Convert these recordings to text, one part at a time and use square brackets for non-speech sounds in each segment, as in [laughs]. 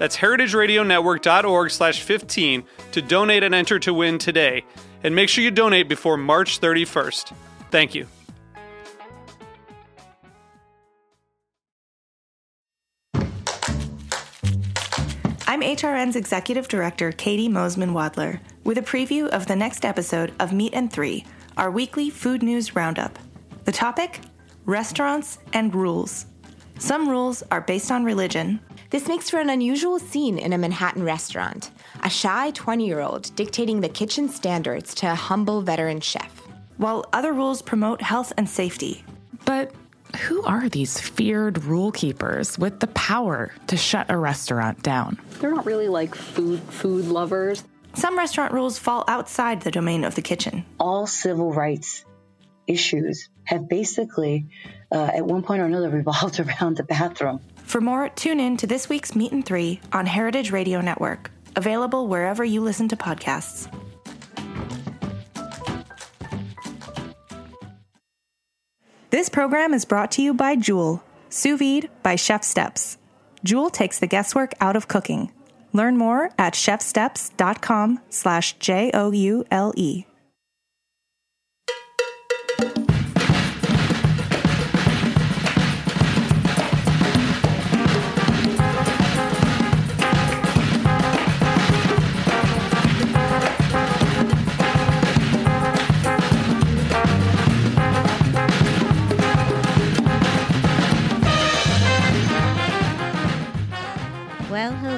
That's heritageradionetwork.org slash 15 to donate and enter to win today. And make sure you donate before March 31st. Thank you. I'm HRN's Executive Director, Caity Moseman Wadler, with a preview of the next episode of Meat and Three, our weekly food news roundup. The topic? Restaurants and rules. Some rules are based on religion. This makes for an unusual scene in a Manhattan restaurant a shy 20 year old dictating the kitchen standards to a humble veteran chef. While other rules promote health and safety. But who are these feared rule keepers with the power to shut a restaurant down? They're not really like food food lovers. Some restaurant rules fall outside the domain of the kitchen. All civil rights issues have basically, uh, at one point or another, [laughs] revolved around the bathroom. For more, tune in to this week's Meat and Three on Heritage Radio Network, available wherever you listen to podcasts. This program is brought to you by Joule, sous vide by Chef Steps. Joule takes the guesswork out of cooking. Learn more at chefsteps.com slash J-O-U-L-E.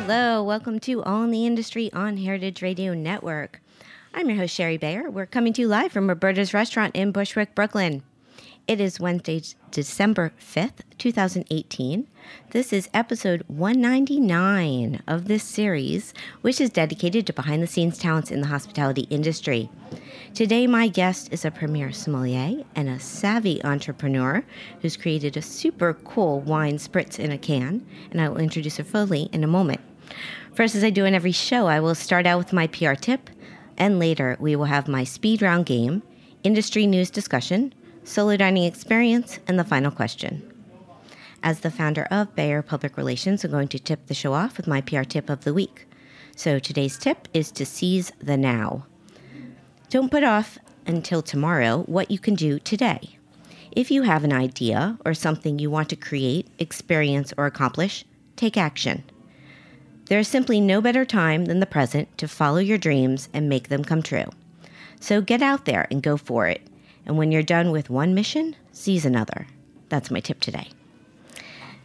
Hello. Welcome to All in the Industry on Heritage Radio Network. I'm your host, Shari Bayer. We're coming to you live from Roberta's Restaurant in Bushwick, Brooklyn. It is Wednesday, December 5th, 2018. This is episode 199 of this series, which is dedicated to behind the scenes talents in the hospitality industry. Today, my guest is a premier sommelier and a savvy entrepreneur who's created a super cool wine spritz in a can, and I will introduce her fully in a moment. First, as I do in every show, I will start out with my PR tip, and later we will have my speed round game, industry news discussion, solo dining experience, and the final question. As the founder of Bayer Public Relations, I'm going to tip the show off with my PR tip of the week. So today's tip is to seize the now. Don't put off until tomorrow what you can do today. If you have an idea or something you want to create, experience, or accomplish, take action. There is simply no better time than the present to follow your dreams and make them come true. So get out there and go for it. And when you're done with one mission, seize another. That's my tip today.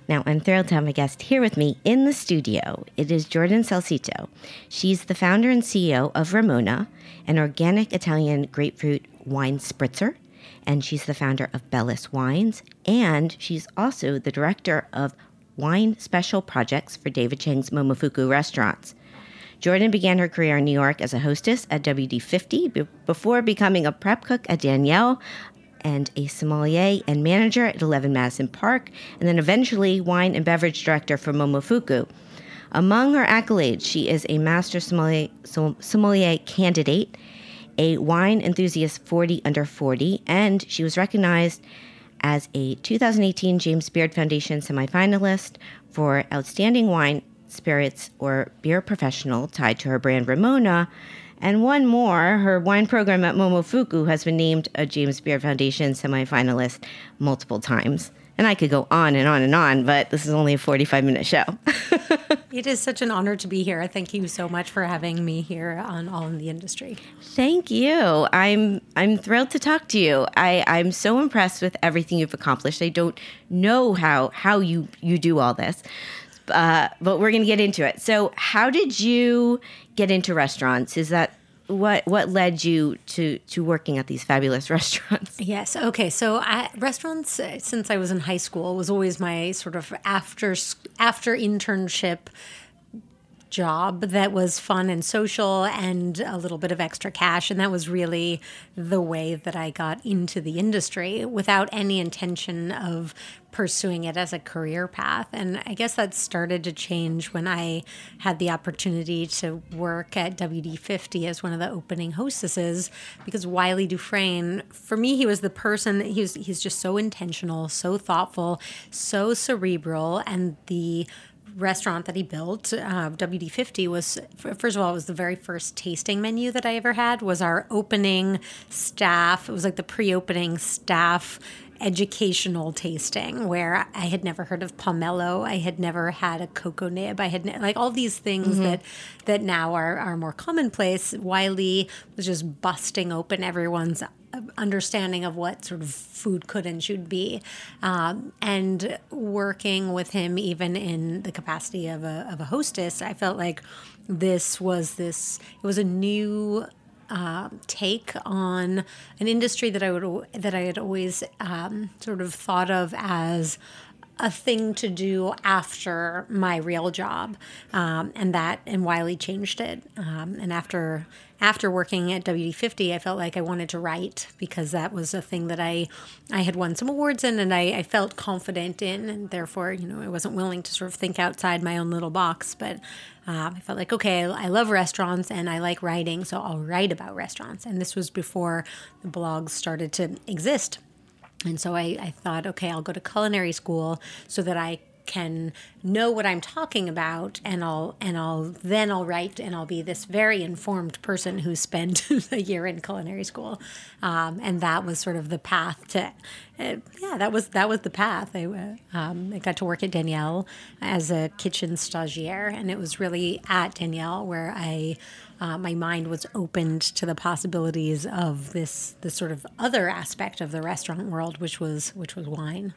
Now, I'm thrilled to have my guest here with me in the studio. It is Jordan Salcito. She's the founder and CEO of Ramona, an organic Italian grapefruit wine spritzer, and she's the founder of Bellus Wines, and she's also the director of wine special projects for David Chang's Momofuku restaurants. Jordan began her career in New York as a hostess at WD50 be- before becoming a prep cook at Daniel and a sommelier and manager at 11 Madison Park, and then eventually wine and beverage director for Momofuku. Among her accolades, she is a master sommelier, sommelier candidate, a wine enthusiast 40 under 40, and she was recognized as a 2018 James Beard Foundation semifinalist for Outstanding Wine, Spirits, or Beer Professional tied to her brand Ramona. And one more, her wine program at Momofuku has been named a James Beard Foundation semifinalist multiple times. And I could go on and on and on, but this is only a 45 minute show. [laughs] It is such an honor to be here. Thank you so much for having me here on All in the Industry. Thank you. I'm I'm thrilled to talk to you. I, I'm so impressed with everything you've accomplished. I don't know how how you you do all this, uh, but we're going to get into it. So, how did you get into restaurants? Is that what what led you to to working at these fabulous [laughs] restaurants? Yes. Okay. So I, restaurants, uh, since I was in high school, was always my sort of after after internship job that was fun and social and a little bit of extra cash. And that was really the way that I got into the industry without any intention of pursuing it as a career path. And I guess that started to change when I had the opportunity to work at WD50 as one of the opening hostesses because Wylie Dufresne, for me, he was the person that he's he's just so intentional, so thoughtful, so cerebral, and the restaurant that he built, uh, WD50, was first of all, it was the very first tasting menu that I ever had. Was our opening staff. It was like the pre-opening staff educational tasting where I had never heard of pomelo. I had never had a cocoa nib. I had ne- like all these things mm-hmm. that that now are are more commonplace. Wylie was just busting open everyone's understanding of what sort of food could and should be, um, and working with him even in the capacity of a of a hostess. I felt like this was this it was a new uh, take on an industry that I would that I had always um, sort of thought of as a thing to do after my real job, um, and that and Wylie changed it. Um, and after after working at WD50, I felt like I wanted to write because that was a thing that I I had won some awards in, and I, I felt confident in, and therefore, you know, I wasn't willing to sort of think outside my own little box. But uh, I felt like, okay, I love restaurants and I like writing, so I'll write about restaurants. And this was before the blogs started to exist. And so I, I thought, okay, I'll go to culinary school so that I can know what I'm talking about and I'll and I'll then I'll write and I'll be this very informed person who spent [laughs] a year in culinary school. Um, and that was sort of the path to uh, yeah that was that was the path. I, um, I got to work at Daniel as a kitchen stagiaire and it was really at Daniel where I uh, my mind was opened to the possibilities of this this sort of other aspect of the restaurant world which was which was wine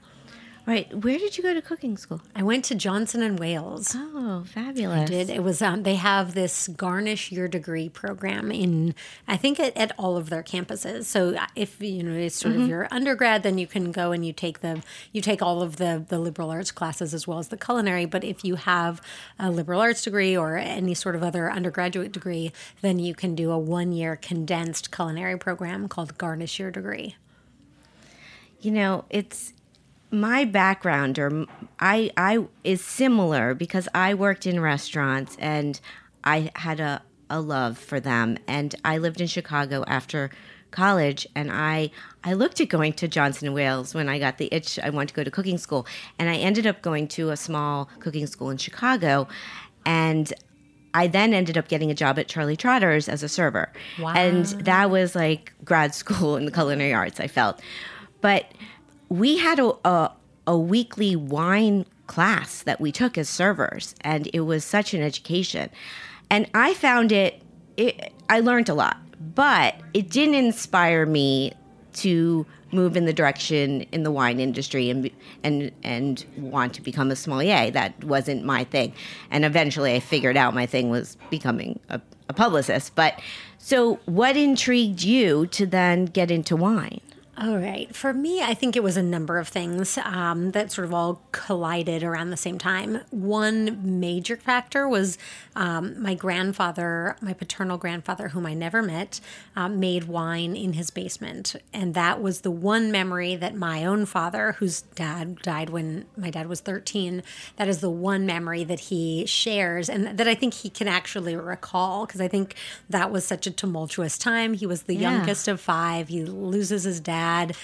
Right. Where did you go to cooking school? I went to Johnson and Wales. Oh, fabulous! I did. It was. Um, they have this garnish your degree program in. I think at, at all of their campuses. So uh, if you know it's sort mm-hmm. of your undergrad, then you can go and you take the you take all of the the liberal arts classes as well as the culinary. But if you have a liberal arts degree or any sort of other undergraduate degree, then you can do a one year condensed culinary program called garnish your degree. You know, it's my background or I I is similar because I worked in restaurants and I had a, a love for them and I lived in Chicago after college and I I looked at going to Johnson and Wales when I got the itch I wanted to go to cooking school and I ended up going to a small cooking school in Chicago and I then ended up getting a job at Charlie Trotter's as a server. Wow. And that was like grad [laughs] school in the culinary arts I felt. But we had a, a, a weekly wine class that we took as servers, and it was such an education. And I found it, it I learned a lot, but it didn't inspire me to move in the direction in the wine industry and and and want to become a sommelier. That wasn't my thing. And eventually, I figured out my thing was becoming a, a publicist. But so, what intrigued you to then get into wine? All right. For me, I think it was a number of things um, that sort of all collided around the same time. One major factor was um, my grandfather, my paternal grandfather, whom I never met, um, made wine in his basement. And that was the one memory that my own father, whose dad died when my dad was 13, that is the one memory that he shares and that I think he can actually recall because I think that was such a tumultuous time. He was the yeah. youngest of five, he loses his dad dad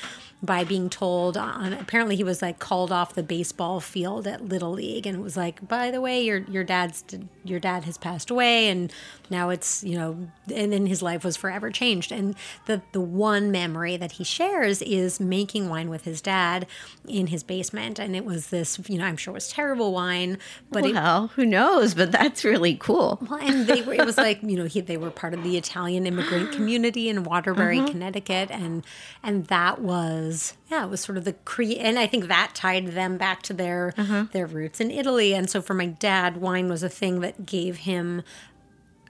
by being told on apparently he was like called off the baseball field at little league and it was like by the way your your dad's your dad has passed away and now it's you know and then his life was forever changed and the the one memory that he shares is making wine with his dad in his basement and it was this you know i'm sure it was terrible wine but it, who knows? But that's really cool. well, and they were, it was like, you know, he, they were part of the Italian immigrant community in Waterbury, mm-hmm. Connecticut. And, and that was, yeah, it was sort of the cre- and I think that tied them back to their, mm-hmm. their roots in Italy. And so for my dad, wine was a thing that gave him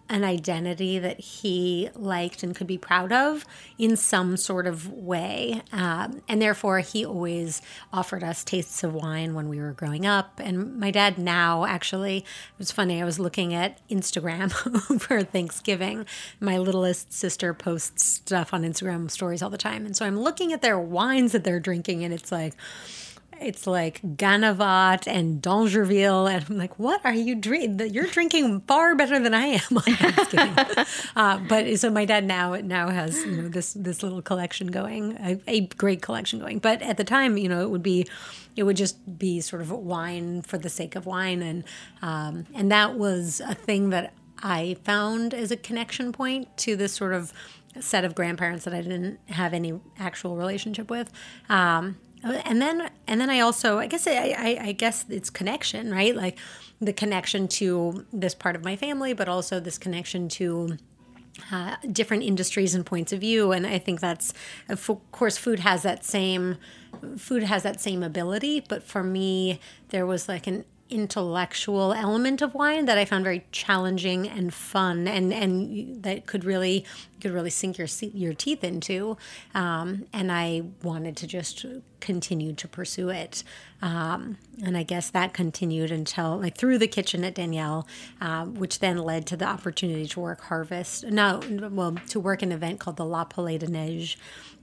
an identity that he liked and could be proud of in some sort of way. Um, and therefore, he always offered us tastes of wine when we were growing up. And my dad now, actually, it was funny, I was looking at Instagram [laughs] for Thanksgiving. My littlest sister posts stuff on Instagram stories all the time. And so I'm looking at their wines that they're drinking, and it's like, it's like Ganevat and D'Angerville, and I'm like, "What are you drinking? You're drinking far better than I am." [laughs] uh, but so my dad now now has you know this this little collection going, a, a great collection going. But at the time, you know, it would be it would just be sort of wine for the sake of wine, and um, and that was a thing that I found as a connection point to this sort of set of grandparents that I didn't have any actual relationship with. Um, and then and then I also I guess I, I, I guess it's connection right? Like the connection to this part of my family but also this connection to uh, different industries and points of view. And I think that's of course food has that same food has that same ability. But for me there was like an intellectual element of wine that I found very challenging and fun, and and that could really could really sink your your teeth into. Um, and I wanted to just continue to pursue it. Um, and I guess that continued until like through the kitchen at Daniel, uh, which then led to the opportunity to work harvest. No, well, to work an event called the La Paulée de Neige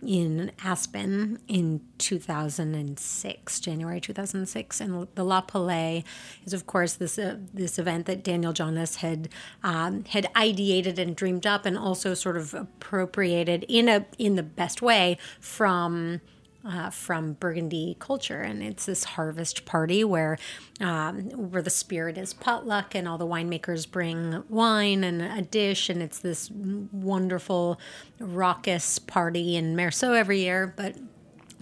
in Aspen in 2006, January 2006, and the La Paulée is, of course, this uh, this event that Daniel Johnnes had um, had ideated and dreamed up, and also sort of appropriated in a in the best way from. Uh, from Burgundy culture, and it's this harvest party where um, where the spirit is potluck, and all the winemakers bring wine and a dish, and it's this wonderful, raucous party in Meursault every year. But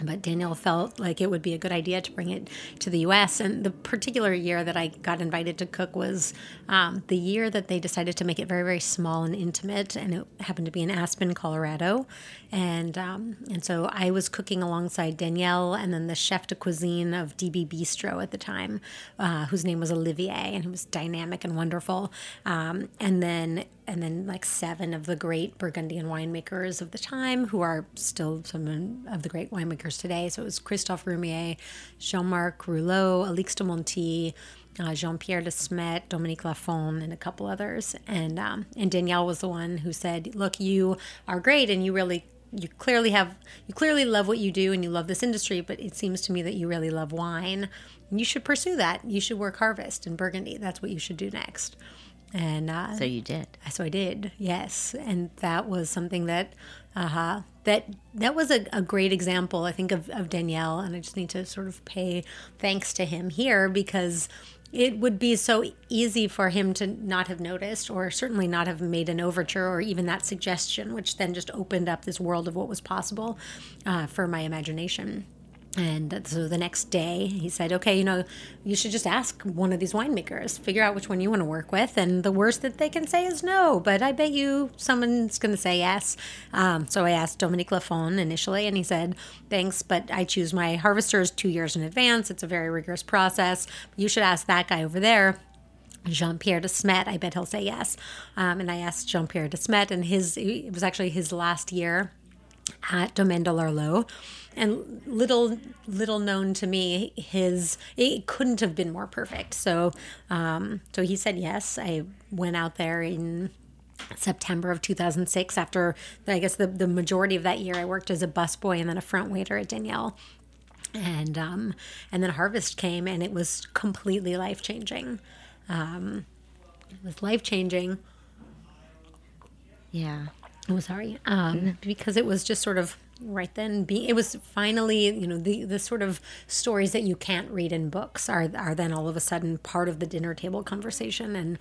but Daniel felt like it would be a good idea to bring it to the U.S. And the particular year that I got invited to cook was um, the year that they decided to make it very, very small and intimate, and it happened to be in Aspen, Colorado. And um, and so I was cooking alongside Daniel and then the chef de cuisine of DB Bistro at the time, uh, whose name was Olivier, and he was dynamic and wonderful. Um, and then and then like seven of the great Burgundian winemakers of the time, who are still some of the great winemakers today. So it was Christophe Roumier, Jean-Marc Roulot, Alix de Montille, uh, Jean-Pierre de Smet, Dominique Lafon, and a couple others. And um, and Daniel was the one who said, "Look, you are great, and you really." You clearly have, you clearly love what you do and you love this industry, but it seems to me that you really love wine. You should pursue that. You should work harvest in Burgundy. That's what you should do next. And uh, So you did. so I did, yes, and that was something that, uh-huh, that that was a, a great example, I think, of, of Daniel, and I just need to sort of pay thanks to him here because it would be so easy for him to not have noticed, or certainly not have made an overture, or even that suggestion, which then just opened up this world of what was possible uh, for my imagination. And so the next day, he said, Okay, you know, you should just ask one of these winemakers, figure out which one you want to work with. And the worst that they can say is no, but I bet you someone's going to say yes. Um, so I asked Dominique Lafon initially, and he said, Thanks, but I choose my harvesters two years in advance. It's a very rigorous process. You should ask that guy over there. Jean Pierre de Smet, I bet he'll say yes. Um, and I asked Jean Pierre de Smet, and his it was actually his last year at Domaine de l'Arlot. And little, little known to me, his it couldn't have been more perfect. So, um, so he said yes. I went out there in September of 2006. After I guess the the majority of that year, I worked as a busboy and then a front waiter at Daniel. And um, and then harvest came, and it was completely life changing. Um, it was life changing. Yeah. Oh, sorry. Um, because it was just sort of right then be it was finally you know the the sort of stories that you can't read in books are are then all of a sudden part of the dinner table conversation and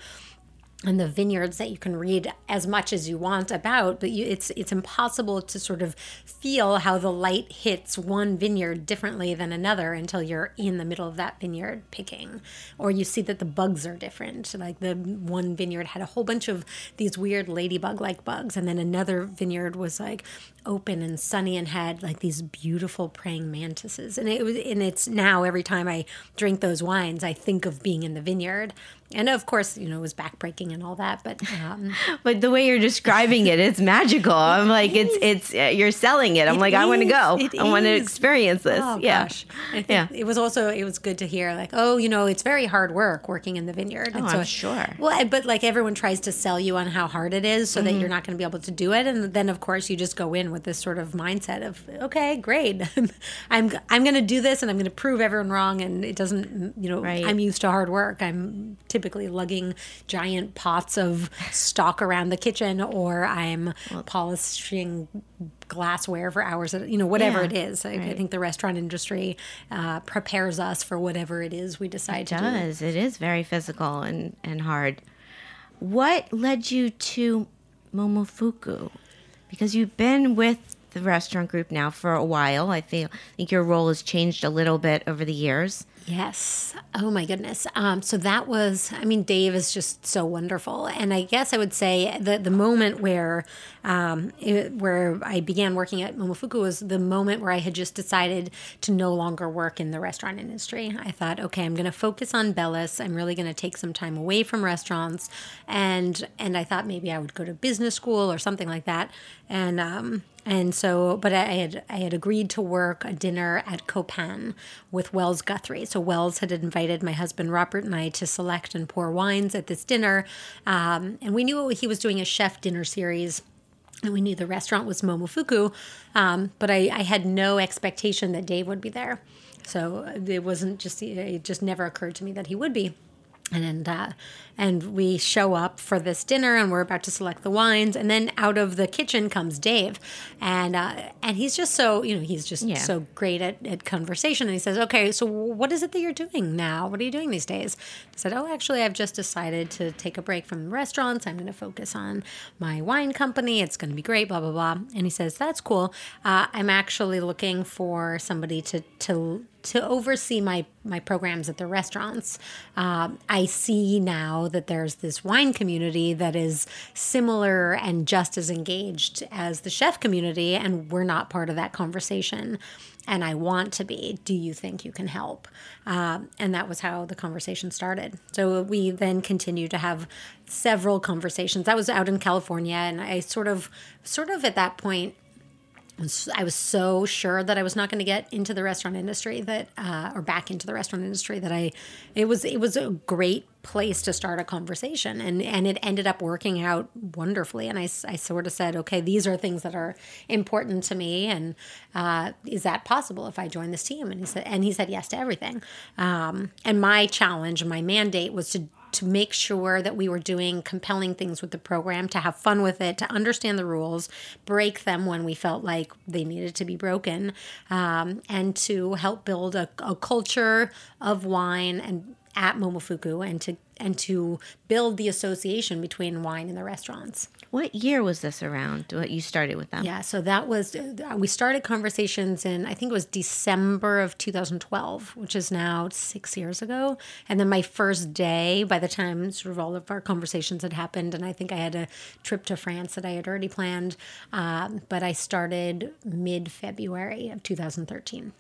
and the vineyards that you can read as much as you want about, but you, it's it's impossible to sort of feel how the light hits one vineyard differently than another until you're in the middle of that vineyard picking, or you see that the bugs are different. Like the one vineyard had a whole bunch of these weird ladybug-like bugs, and then another vineyard was like open and sunny and had like these beautiful praying mantises. And it was and it's now every time I drink those wines, I think of being in the vineyard and of course, you know, it was backbreaking and all that, but um, [laughs] but the way you're describing it, it's magical. I'm like, it's it's uh, you're selling it. I'm It like, I want to go. It I want to experience this. Oh yeah, gosh, yeah. It was also it was good to hear like, oh, you know, it's very hard work working in the vineyard. Oh, I'm sure. Well, but like everyone tries to sell you on how hard it is, so that Mm-hmm. you're not going to be able to do it, and then of course you just go in with this sort of mindset of, okay, great, [laughs] I'm I'm going to do this, and I'm going to prove everyone wrong, and it doesn't, you know, Right. I'm used to hard work. I'm typically lugging giant pots of stock around the kitchen, or I'm polishing glassware for hours, you know, whatever Yeah, it is. I, I think the restaurant industry uh, prepares us for whatever it is we decide to do. does. It is very physical and, and hard. What led you to Momofuku? Because you've been with the restaurant group now for a while. I feel I think your role has changed a little bit over the years. Yes. Oh my goodness. Um, so that was, I mean, Dave is just so wonderful, and I guess I would say the the moment where um, it, where I began working at Momofuku was the moment where I had just decided to no longer work in the restaurant industry. I thought, okay, I'm going to focus on Bellus. I'm really going to take some time away from restaurants, and and I thought maybe I would go to business school or something like that, and um, and so, but I had I had agreed to work a dinner at Copain with Wells Guthrie. So Wells had invited my husband Robert and I to select and pour wines at this dinner, um, and we knew he was doing a chef dinner series. And we knew the restaurant was Momofuku, um, but I, I had no expectation that Dave would be there. So it wasn't just it just never occurred to me that he would be and uh, and we show up for this dinner and we're about to select the wines and then out of the kitchen comes Dave and uh, and he's just so you know he's just Yeah. so great at, at conversation and he says okay so what is it that you're doing now? What are you doing these days? I said oh actually I've just decided to take a break from the restaurants. I'm going to focus on my wine company. It's going to be great blah blah blah. And he says that's cool. Uh, I'm actually looking for somebody to to to oversee my my programs at the restaurants. Um, I see now that there's this wine community that is similar and just as engaged as the chef community, and we're not part of that conversation. And I want to be. Do you think you can help? Um, and that was how the conversation started. So we then continued to have several conversations. I was out in California, and I sort of, sort of at that point, I was so sure that I was not going to get into the restaurant industry that, uh, or back into the restaurant industry that I, it was it was a great place to start a conversation, and and it ended up working out wonderfully. And I, I sort of said, okay, these are things that are important to me, and uh, is that possible if I join this team? And he said, and he said yes to everything. Um, and my challenge, my mandate was to to make sure that we were doing compelling things with the program, to have fun with it, to understand the rules, break them when we felt like they needed to be broken, um, and to help build a, a culture of wine and at Momofuku and to and to build the association between wine and the restaurants. What year was this around? What you started with them? Yeah, so that was uh, we started conversations in I think it was December of 2012, which is now six years ago. And then my first day, by the time sort of all of our conversations had happened, and I think I had a trip to France that I had already planned, um, but I started mid February of 2013.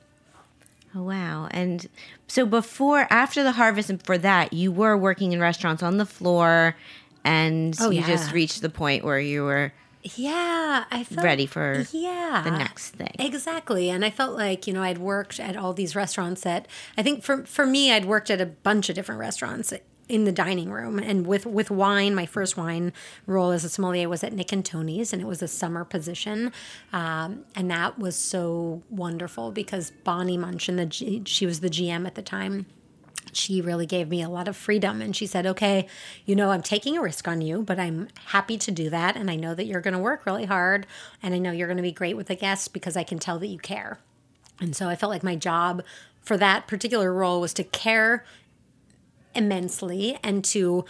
Oh, wow. And so before, after the harvest, and for that, you were working in restaurants on the floor, and Oh, you yeah. just reached the point where you were Yeah, I felt ready for yeah the next thing. Exactly. And I felt like, you know, I'd worked at all these restaurants that I think for for me I'd worked at a bunch of different restaurants in the dining room and with with wine my first wine role as a sommelier was at Nick and Tony's and it was a summer position um, and that was so wonderful because Bonnie Munchin the G, she was the GM at the time she really gave me a lot of freedom and she said okay you know i'm taking a risk on you but i'm happy to do that and i know that you're going to work really hard and i know you're going to be great with the guests because i can tell that you care and so i felt like my job for that particular role was to care immensely and to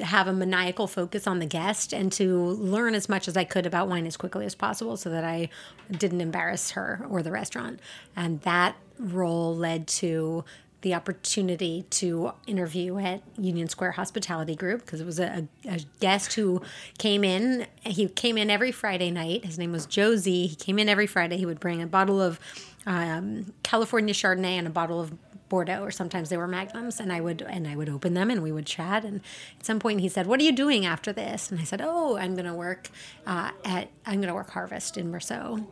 have a maniacal focus on the guest and to learn as much as I could about wine as quickly as possible so that I didn't embarrass her or the restaurant. And that role led to the opportunity to interview at Union Square Hospitality Group because it was a, a, guest who came in. He came in every Friday night. His name was Josie. He came in every Friday. He would bring a bottle of um, California Chardonnay and a bottle of Bordeaux, or sometimes they were magnums, and I would and I would open them and we would chat. And at some point, he said, "What are you doing after this?" And I said, "Oh, I'm going to work uh, at I'm going to work Harvest in Meursault."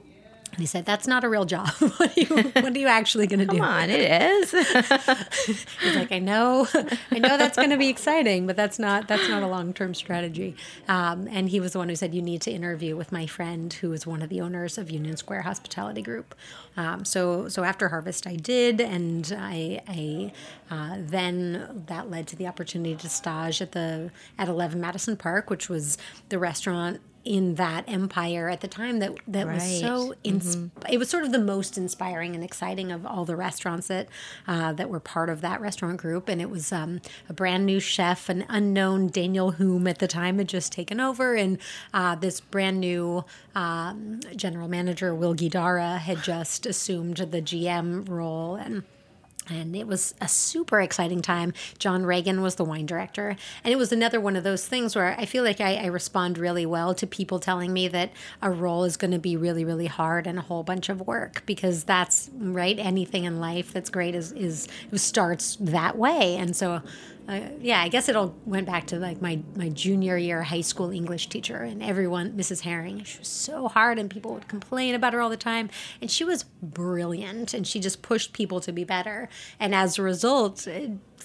And he said, "That's not a real job. [laughs] what, are you, what are you actually going to do?" Come on, it is. [laughs] He's like, "I know, I know that's going to be exciting, but that's not that's not a long term strategy." Um, and he was the one who said, "You need to interview with my friend, who is one of the owners of Union Square Hospitality Group." Um, so so after Harvest, I did, and I, I uh, then that led to the opportunity to stage at the at Eleven Madison Park, which was the restaurant in that empire at the time that that right. was so ins- mm-hmm. it was sort of the most inspiring and exciting of all the restaurants that uh, that were part of that restaurant group and it was um, a brand new chef an unknown Daniel Humm at the time had just taken over and uh, this brand new um, general manager Will Guidara had just assumed the GM role and and it was a super exciting time. John Ragan was the wine director. And it was another one of those things where I feel like I, I respond really well to people telling me that a role is going to be really, really hard and a whole bunch of work because that's right. Anything in life that's great is, is starts that way. And so uh, yeah, I guess it all went back to like my my junior year high school English teacher and everyone, Mrs. Herring. She was so hard, and people would complain about her all the time. And she was brilliant, and she just pushed people to be better. And as a result,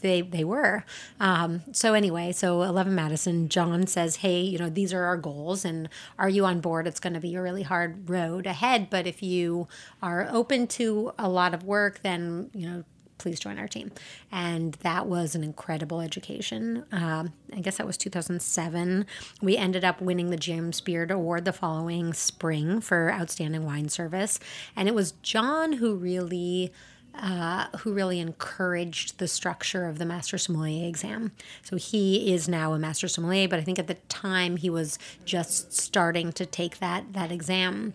they they were. Um, so anyway, so Eleven Madison, John says, "Hey, you know, these are our goals, and are you on board? It's going to be a really hard road ahead, but if you are open to a lot of work, then you know." Please join our team. And that was an incredible education. Um, I guess that was 2007. We ended up winning the James Beard Award the following spring for outstanding wine service. And it was John who really. Uh, who really encouraged the structure of the master sommelier exam. So he is now a master sommelier, but I think at the time he was just starting to take that that exam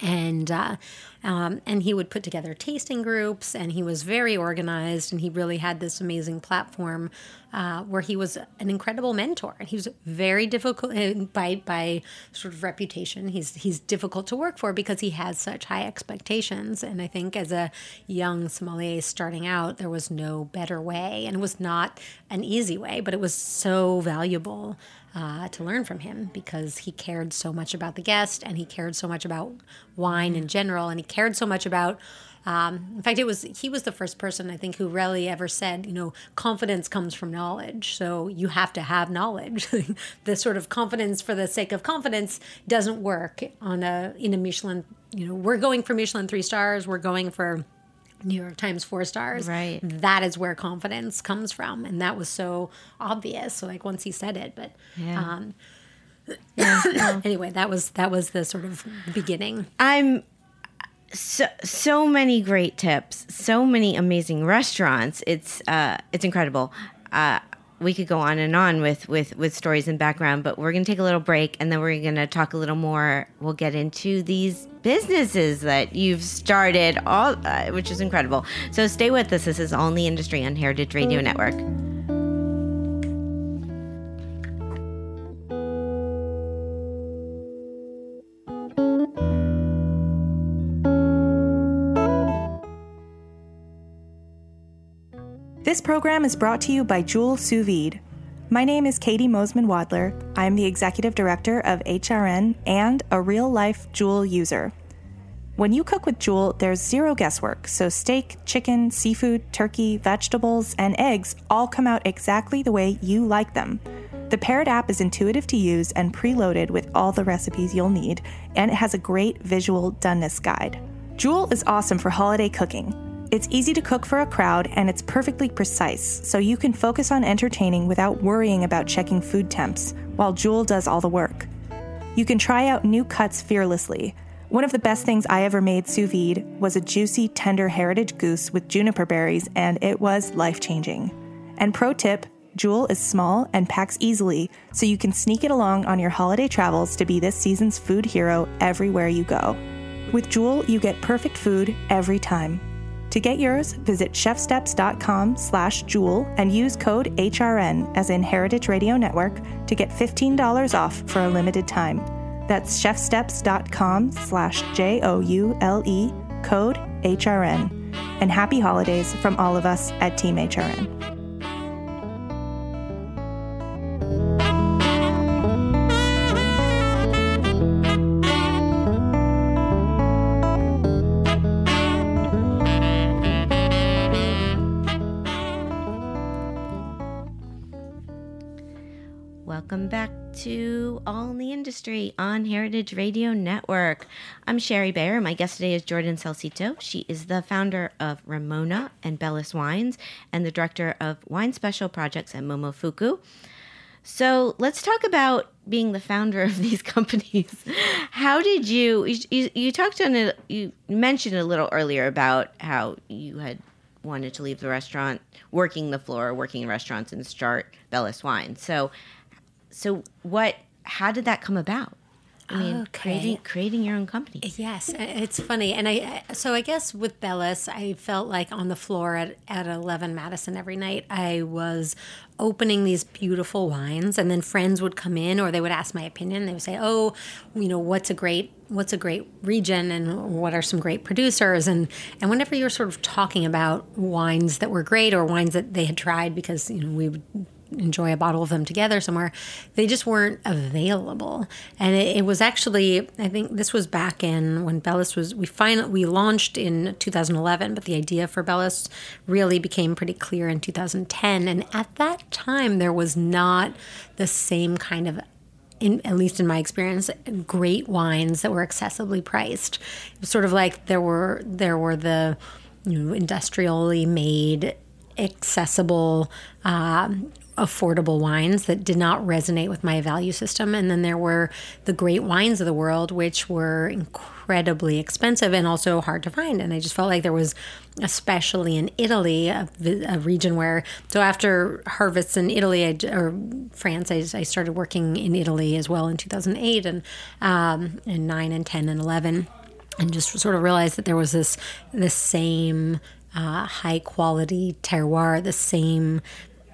and uh, um, and he would put together tasting groups, and he was very organized, and he really had this amazing platform uh, where he was an incredible mentor. And He was very difficult by by sort of reputation. He's he's difficult to work for because he has such high expectations. And I think as a young sommelier starting out, there was no better way, and it was not an easy way, but it was so valuable uh, to learn from him because he cared so much about the guest and he cared so much about wine in general and he cared so much about um, in fact, it was he was the first person I think who really ever said, you know, confidence comes from knowledge. So you have to have knowledge. [laughs] the sort of confidence for the sake of confidence doesn't work on a in a Michelin. You know, we're going for Michelin three stars. We're going for New York Times four stars. Right. That is where confidence comes from. And that was so obvious. So like once he said it, but yeah. um [laughs] yeah. anyway, that was that was the sort of beginning. I'm so so many great tips, so many amazing restaurants. It's uh it's incredible. Uh we could go on and on with with with stories and background, but we're going to take a little break and then we're going to talk a little more. We'll get into these businesses that you've started, all uh, which is incredible. So stay with us. This is all in the industry on Heritage Radio Network. This program is brought to you by Joule Sous Vide. My name is Caity Moseman Wadler. I am the executive director of HRN and a real life Joule user. When you cook with Joule, there's zero guesswork, so steak, chicken, seafood, turkey, vegetables, and eggs all come out exactly the way you like them. The Paired app is intuitive to use and preloaded with all the recipes you'll need, and it has a great visual doneness guide. Joule is awesome for holiday cooking. It's easy to cook for a crowd and it's perfectly precise, so you can focus on entertaining without worrying about checking food temps, while Joule does all the work. You can try out new cuts fearlessly. One of the best things I ever made sous vide was a juicy, tender heritage goose with juniper berries, and it was life changing. And pro tip Joule is small and packs easily, so you can sneak it along on your holiday travels to be this season's food hero everywhere you go. With Joule, you get perfect food every time. To get yours, visit chefsteps.com slash joule and use code HRN as in Heritage Radio Network to get $15 off for a limited time. That's chefsteps.com slash J O U L E, code HRN. And happy holidays from all of us at Team HRN. To All in the Industry on Heritage Radio Network. I'm Shari Bayer. My guest today is Jordan Salcito. She is the founder of Ramona and Bellus Wines and the director of wine special projects at Momofuku. So let's talk about being the founder of [laughs] these companies. How did you, you, you talked on it, you mentioned a little earlier about how you had wanted to leave the restaurant, working the floor, working in restaurants and start Bellus Wine. So so what how did that come about I mean, okay. creating creating your own company. Yes, it's funny, and I so I guess with Bellus, I felt like on the floor at at Eleven Madison every night. I was opening these beautiful wines, and then friends would come in, or they would ask my opinion. They would say, "Oh, you know, what's a great what's a great region, and what are some great producers?" And and whenever you're sort of talking about wines that were great or wines that they had tried, because you know we would enjoy a bottle of them together somewhere. They just weren't available, and it, it, was actually I think this was back in when Bellus was we finally we launched in 2011, but the idea for Bellus really became pretty clear in 2010, and at that time there was not the same kind of in, at least in my experience, great wines that were accessibly priced. It was sort of like there were there were the you know industrially made accessible um, affordable wines that did not resonate with my value system. And then there were the great wines of the world, which were incredibly expensive and also hard to find. And I just felt like there was, especially in Italy, a, a region where, so after harvests in Italy I, or France, I, I, started working in Italy as well in 2008 and, um, and 9 and 10 and 11. And just sort of realized that there was this, this same uh, high quality terroir, the same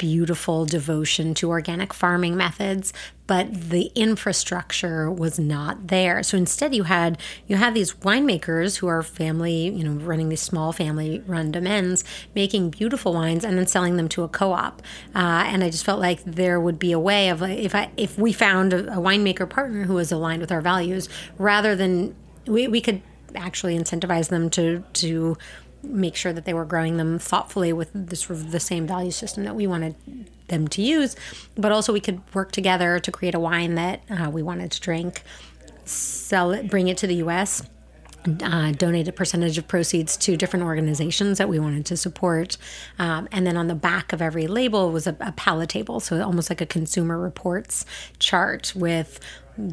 beautiful devotion to organic farming methods but the infrastructure was not there. So instead you had you had these winemakers who are family you know running these small family run domains making beautiful wines and then selling them to a co-op. Uh, and i just felt like there would be a way of if i if we found a, a winemaker partner who was aligned with our values rather than we, we could actually incentivize them to to make sure that they were growing them thoughtfully with the sort of the same value system that we wanted them to use, but also we could work together to create a wine that uh, we wanted to drink, sell it, bring it to the U.S. Uh, donate a percentage of proceeds to different organizations that we wanted to support. Um, and then on the back of every label was a, a palette table, so almost like a consumer reports chart with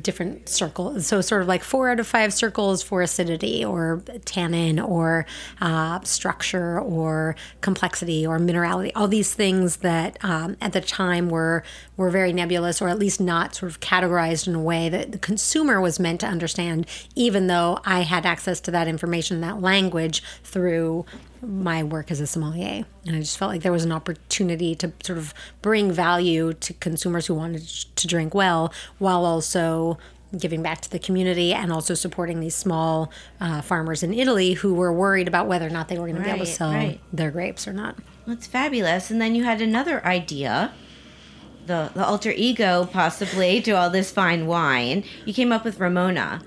different circles. So, sort of like four out of five circles for acidity or tannin or uh, structure or complexity or minerality. All these things that um, at the time were were very nebulous or at least not sort of categorized in a way that the consumer was meant to understand. Even though I had access to that information, that language through my work as a sommelier. And I just felt like there was an opportunity to sort of bring value to consumers who wanted to drink well while also giving back to the community and also supporting these small uh, farmers in Italy who were worried about whether or not they were going to be able to sell right. their grapes or not. That's fabulous. And then you had another idea. The, the alter ego, possibly, to all this fine wine. You came up with Ramona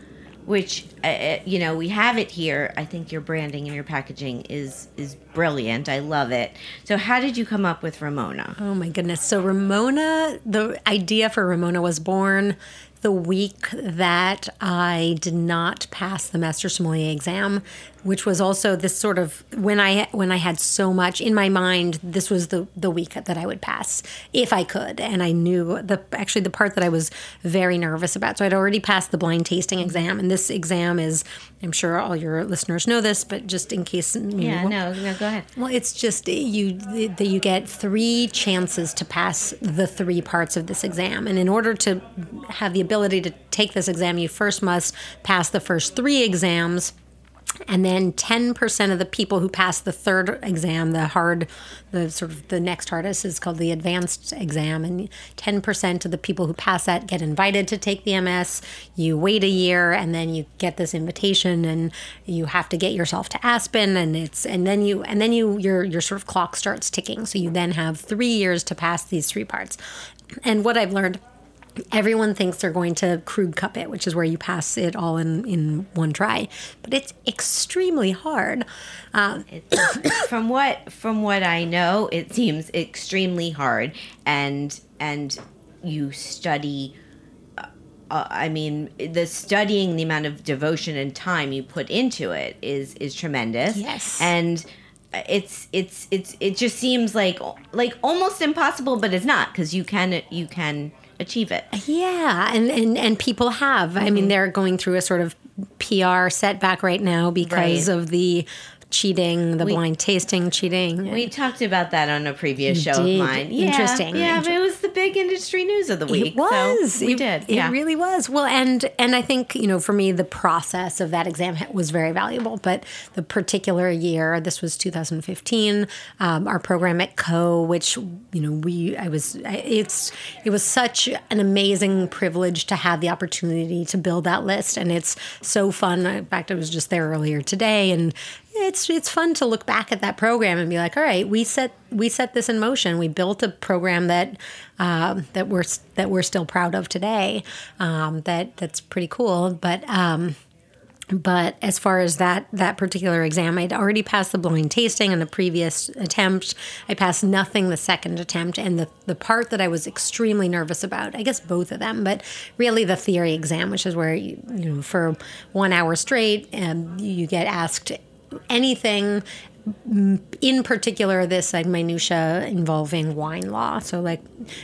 which uh, uh, you know we have it here. I think your branding and your packaging is is brilliant. I love it. So how did you come up with ramona? Oh my goodness. So ramona the idea for ramona was born the week that I did not pass the master sommelier exam, which was also this sort of when I when I had so much in my mind. This was the the week that I would pass if I could, and I knew the actually the part that I was very nervous about. So I'd already passed the blind tasting exam, and this exam is I'm sure all your listeners know this, but just in case, Yeah, no, no, go ahead. well, it's just you that you get three chances to pass the three parts of this exam, and in order to have the ability to take this exam, you first must pass the first three exams. And then 10% of the people who pass the third exam, the hard, the sort of the next hardest is called the advanced exam. And 10% of the people who pass that get invited to take the MS. You wait a year and then you get this invitation and you have to get yourself to Aspen and it's, and then you, and then you, your, your sort of clock starts ticking. So you then have three years to pass these three parts. And what I've learned everyone thinks they're going to Krug Cup it, which is where you pass it all in, in one try. But it's extremely hard. Um, [coughs] from what from what I know, it seems extremely hard, and and you study. Uh, I mean, the studying, the amount of devotion and time you put into it is is tremendous. Yes. and it's it's it's it just seems like like almost impossible, but it's not because you can you can achieve it. yeah, and, and, and people have. I mean, mm-hmm. they're going through a sort of PR setback right now because Right. of the cheating, the blind tasting cheating. We talked about that on a previous show did. of mine. Yeah, Interesting. Yeah, but it was the big industry news of the week. It was. So we it, did. It yeah. really was. Well, and and I think you know, for me, the process of that exam was very valuable. But the particular year, this was 2015, um, our program at Ko, which you know, we I was it's it was such an amazing privilege to have the opportunity to build that list, and it's so fun. In fact, I was just there earlier today, and it's it's fun to look back at that program and be like, all right, we set we set this in motion. We built a program that um, that we're that we're still proud of today. Um, that that's pretty cool. But um, but as far as that that particular exam, I'd already passed the blind tasting in the previous attempt. I passed nothing the second attempt, and the the part that I was extremely nervous about, I guess both of them, but really the theory exam, which is where you, you know for one hour straight, um, you get asked anything in particular this like minutia involving wine law. So like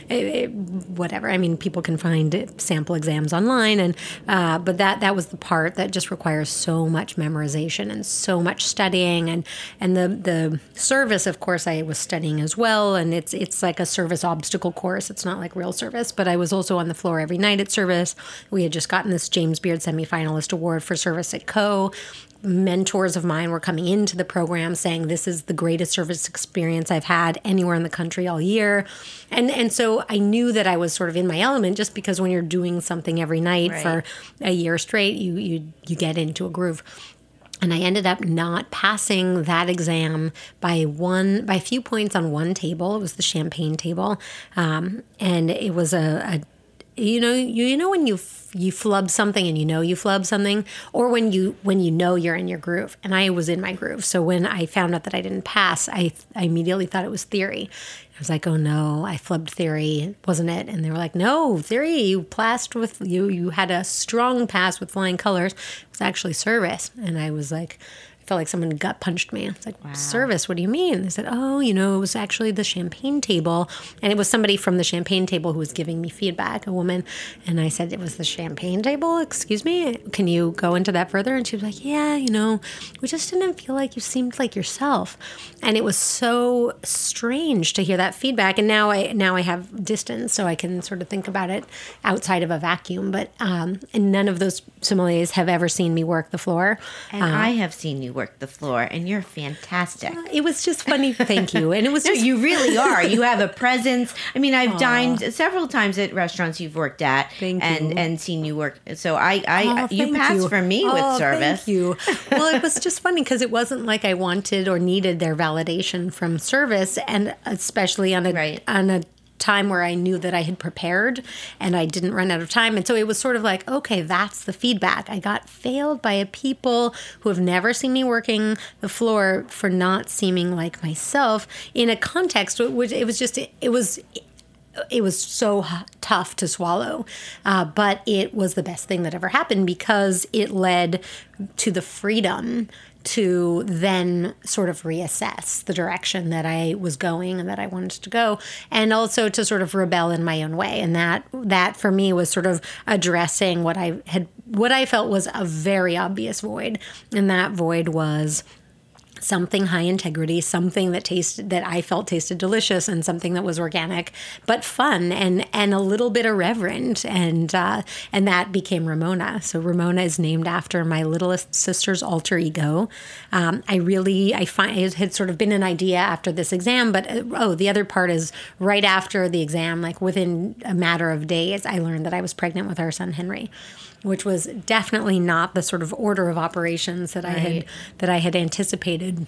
it, it- whatever. I mean people can find sample exams online and uh, but that that was the part that just requires so much memorization and so much studying. And and the the service of course i was studying as well. And it's it's like a service obstacle course. It's not like real service. But i was also on the floor every night at service. We had just gotten this james beard semifinalist award for service at Ko mentors of mine were coming into the program saying this is the greatest service experience I've had anywhere in the country all year. And and so I knew that I was sort of in my element just because when you're doing something every night for a year straight, you you you get into a groove. And I ended up not passing that exam by one by a few points on one table. It was the champagne table, um, and it was a, a you know you, you know when you f- you flub something and you know you flub something or when you when you know you're in your groove. And i was in my groove. So when i found out that i didn't pass i, I immediately thought it was theory. I was like oh no i flubbed theory wasn't it? And they were like no theory you passed with you you had a strong pass with flying colors. It was actually service. And i was like felt like someone gut punched me. It's like, service, what do you mean? They said, oh, you know, it was actually the champagne table. And it was somebody from the champagne table who was giving me feedback, a woman. And I said, it was the champagne table? Excuse me? Can you go into that further? And she was like, yeah, you know, we just didn't feel like you seemed like yourself. And it was so strange to hear that feedback. And now I now I have distance, so I can sort of think about it outside of a vacuum. But um, and none of those sommeliers have ever seen me work the floor. And I have seen you work the floor, and you're fantastic. Uh, it was just funny. Thank you. And it was No, [laughs] just you really are. You have a presence. I mean, I've dined several times at restaurants you've worked at, Thank and you. and seen you work. So I, I Oh, you pass you. for me Oh, with service. Thank you. [laughs] Well, it was just funny because it wasn't like I wanted or needed their validation from service, and especially on a Right. on a time where I knew that I had prepared and I didn't run out of time. And so it was sort of like, okay, that's the feedback. I got failed by a people who have never seen me working the floor for not seeming like myself in a context which it was just it was it was so tough to swallow. Uh, but it was the best thing that ever happened because it led to the freedom to then sort of reassess the direction that I was going and that I wanted to go and also to sort of rebel in my own way. And that that for me was sort of addressing what I had what I felt was a very obvious void. And that void was something high integrity, something that tasted that I felt tasted delicious, and something that was organic but fun and and a little bit irreverent, and uh, and that became Ramona. So Ramona is named after my littlest sister's alter ego. Um, I really I find it had sort of been an idea after this exam, but uh, oh, the other part is right after the exam, like within a matter of days, I learned that I was pregnant with our son Henry which was definitely not the sort of order of operations that I had that I had anticipated.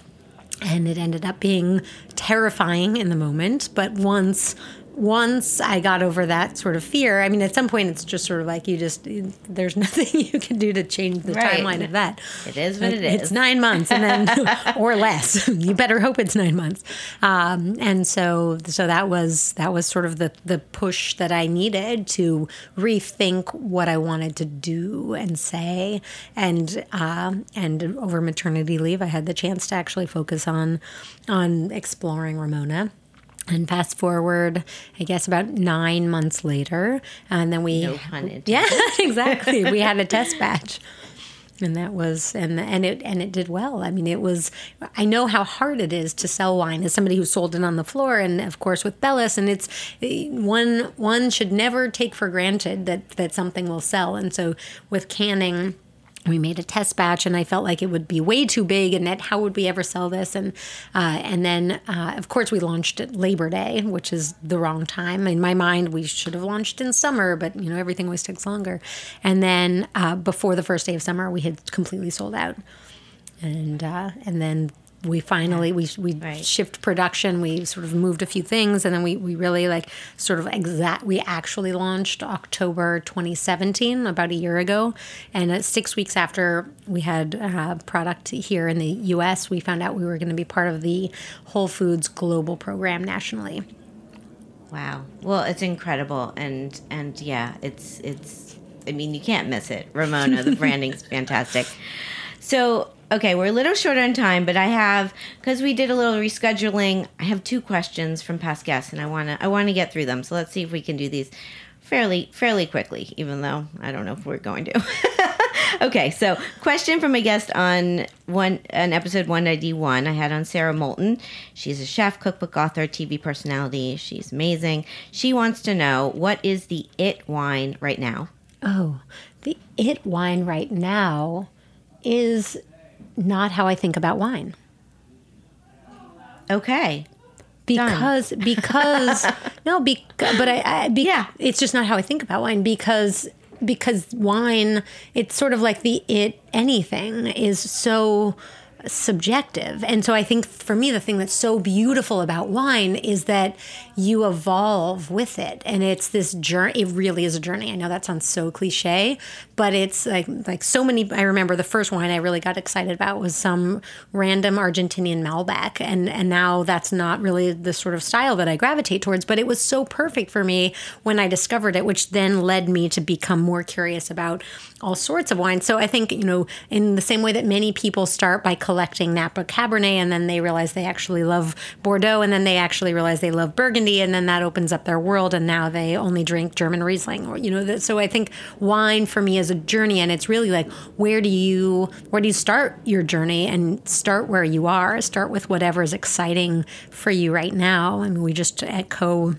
And it ended up being terrifying in the moment, but once once I got over that sort of fear, I mean, at some point it's just sort of like you just, there's [laughs] nothing you can do to change the Right. timeline of that. It is what it It's is. nine months and then, [laughs] [laughs] or less. You better hope it's nine months. Um, and so, so that was, that was sort of the, the push that I needed to rethink what I wanted to do and say. And, um and over maternity leave, I had the chance to actually focus on, on exploring Ramona. And fast forward, I guess about nine months later, and then we, No yeah, [laughs] exactly. we had a test batch, and that was and and it and it did well. I mean, it was. I know how hard it is to sell wine as somebody who sold it on the floor, and of course with Bellus, and it's one one should never take for granted that that something will sell. And so with canning we made a test batch and i felt like it would be way too big and that how would we ever sell this? And uh, and then uh, of course we launched at labor day which is the wrong time. In my mind we should have launched in summer but you know everything always takes longer. And then uh, before the first day of summer we had completely sold out. And uh, and then we finally we we Right. shift production we sort of moved a few things and then we, we really like sort of exact we actually launched october 2017 about a year ago and uh, six weeks after we had uh, product here in the us we found out we were going to be part of the whole foods global program nationally Wow. Well, it's incredible, and and yeah, it's it's. I mean, you can't miss it. Ramona, the branding's [laughs] fantastic. So, okay, we're a little short on time, but I have because we did a little rescheduling. I have two questions from past guests, and I wanna I want to get through them. So let's see if we can do these fairly fairly quickly, even though I don't know if we're going to. [laughs] okay, so question from a guest on one an episode 191 I had on Sara Moulton. She's a chef, cookbook author, TV personality. She's amazing. She wants to know what is the it wine right now? Oh, the it wine right now is not how I think about wine. Okay. because because [laughs] no be, but I, I be, Yeah. it's just not how I think about wine because because wine it's sort of like the it anything is so subjective and so i think for me the thing that's so beautiful about wine is that you evolve with it. And it's this journey it really is a journey. I know that sounds so cliche but it's like like so many i remember the first wine i really got excited about was some random argentinian malbec. And and now that's not really the sort of style that i gravitate towards but it was so perfect for me when i discovered it which then led me to become more curious about all sorts of wine so i think you know in the same way that many people start by collecting napa cabernet and then they realize they actually love bordeaux and then they actually realize they love burgundy and then that opens up their world and now they only drink german riesling or you know so i think wine for me is a journey and it's really like where do you where do you start your journey and start where you are? Start with whatever is exciting for you right now. I mean we just at Ko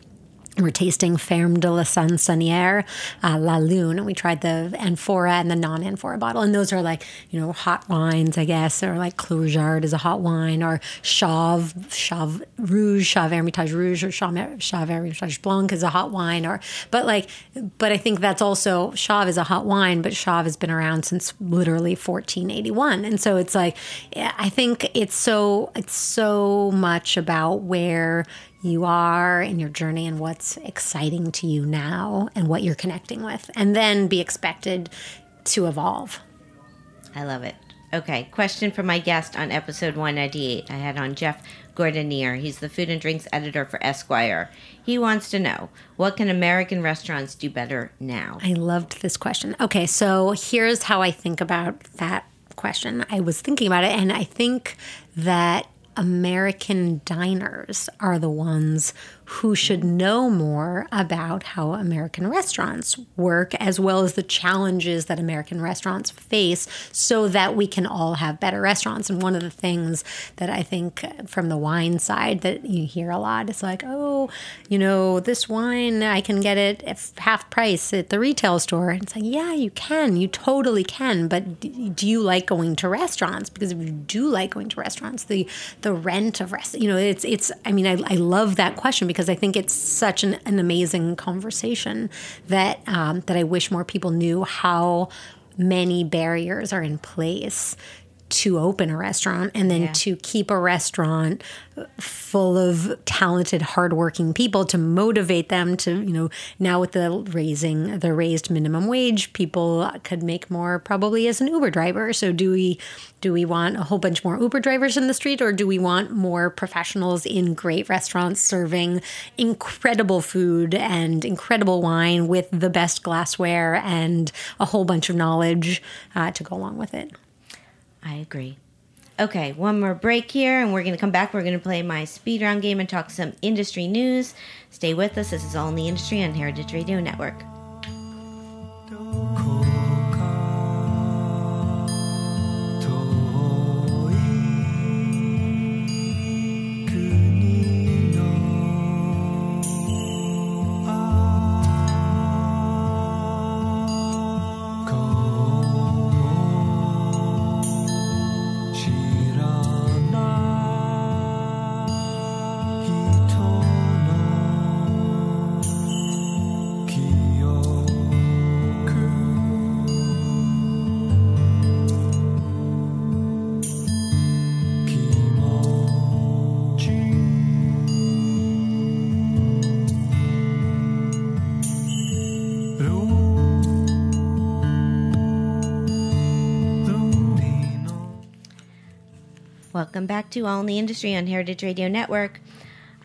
we're tasting Ferme de la Sansonière, uh, La Lune, we tried the amphora and the non-amphora bottle, and those are like you know hot wines, I guess, or like Clos Rougeard is a hot wine, or Chave, Chave Rouge, Chave Hermitage Rouge, or Chave, Chave Hermitage Blanc is a hot wine, or but like, but I think that's also Chave is a hot wine, but Chave has been around since literally 1481, and so it's like I think it's so it's so much about where you are in your journey and what's exciting to you now and what you're connecting with, and then be expected to evolve. I love it. Okay, question for my guest on episode 198. I had on Jeff Gordinier. He's the food and drinks editor for Esquire. He wants to know what can American restaurants do better now? I loved this question. Okay, so here's how I think about that question. I was thinking about it, and I think that American diners are the ones who should know more about how American restaurants work, as well as the challenges that American restaurants face, so that we can all have better restaurants. And one of the things that I think uh, from the wine side that you hear a lot is like, oh, you know, this wine, I can get it at half price at the retail store. And it's like, yeah, you can. You totally can. But do you like going to restaurants? Because if you do like going to restaurants, the the rent of rest, you know, it's, it's, I mean, I, I love that question because I think it's such an, an amazing conversation that um, that I wish more people knew how many barriers are in place to open a restaurant and then Yeah. to keep a restaurant full of talented hardworking people to motivate them to you know now with the raising the raised minimum wage people could make more probably as an uber driver so do we do we want a whole bunch more uber drivers in the street or do we want more professionals in great restaurants serving incredible food and incredible wine with the best glassware and a whole bunch of knowledge uh, to go along with it I agree. Okay, one more break here, and we're going to come back. We're going to play my speed round game and talk some industry news. Stay with us. This is All in the Industry on Heritage Radio Network. 遠 Welcome back to All in the Industry on Heritage Radio Network.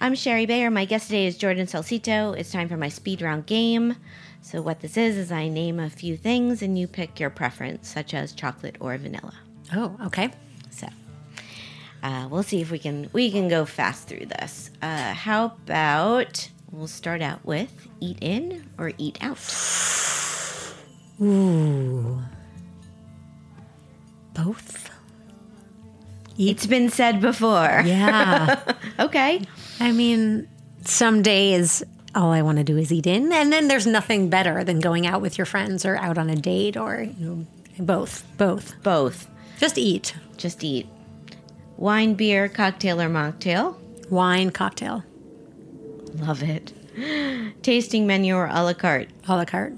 I'm Shari Bayer. My guest today is Jordan Salcito. It's time for my speed round game. So, what this is, is I name a few things and you pick your preference, such as chocolate or vanilla. oh okay So, uh, we'll see if we can we can go fast through this. Uh, how about we'll start out with eat in or eat out? Ooh, both It's been said before. yeah [laughs] Okay. I mean, some days all I want to do is eat in, and then there's nothing better than going out with your friends or out on a date or you know, both, both. Both. Just eat Just eat. Wine, beer, cocktail, or mocktail. wine, cocktail, Love it. [gasps] Tasting menu or a la carte. a la carte,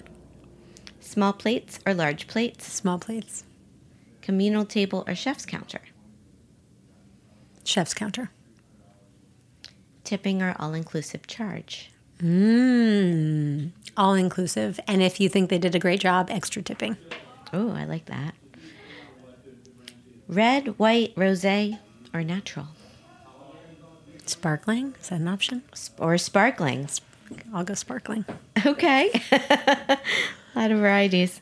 Small plates or large plates. small plates, Communal table or chef's counter. Chef's counter. Tipping or all inclusive charge. Mmm, all inclusive. And if you think they did a great job, extra tipping. Oh, I like that. Red, white, rose, or natural. Sparkling is that an option? Or sparkling. I'll go sparkling. Okay. [laughs] a lot of varieties.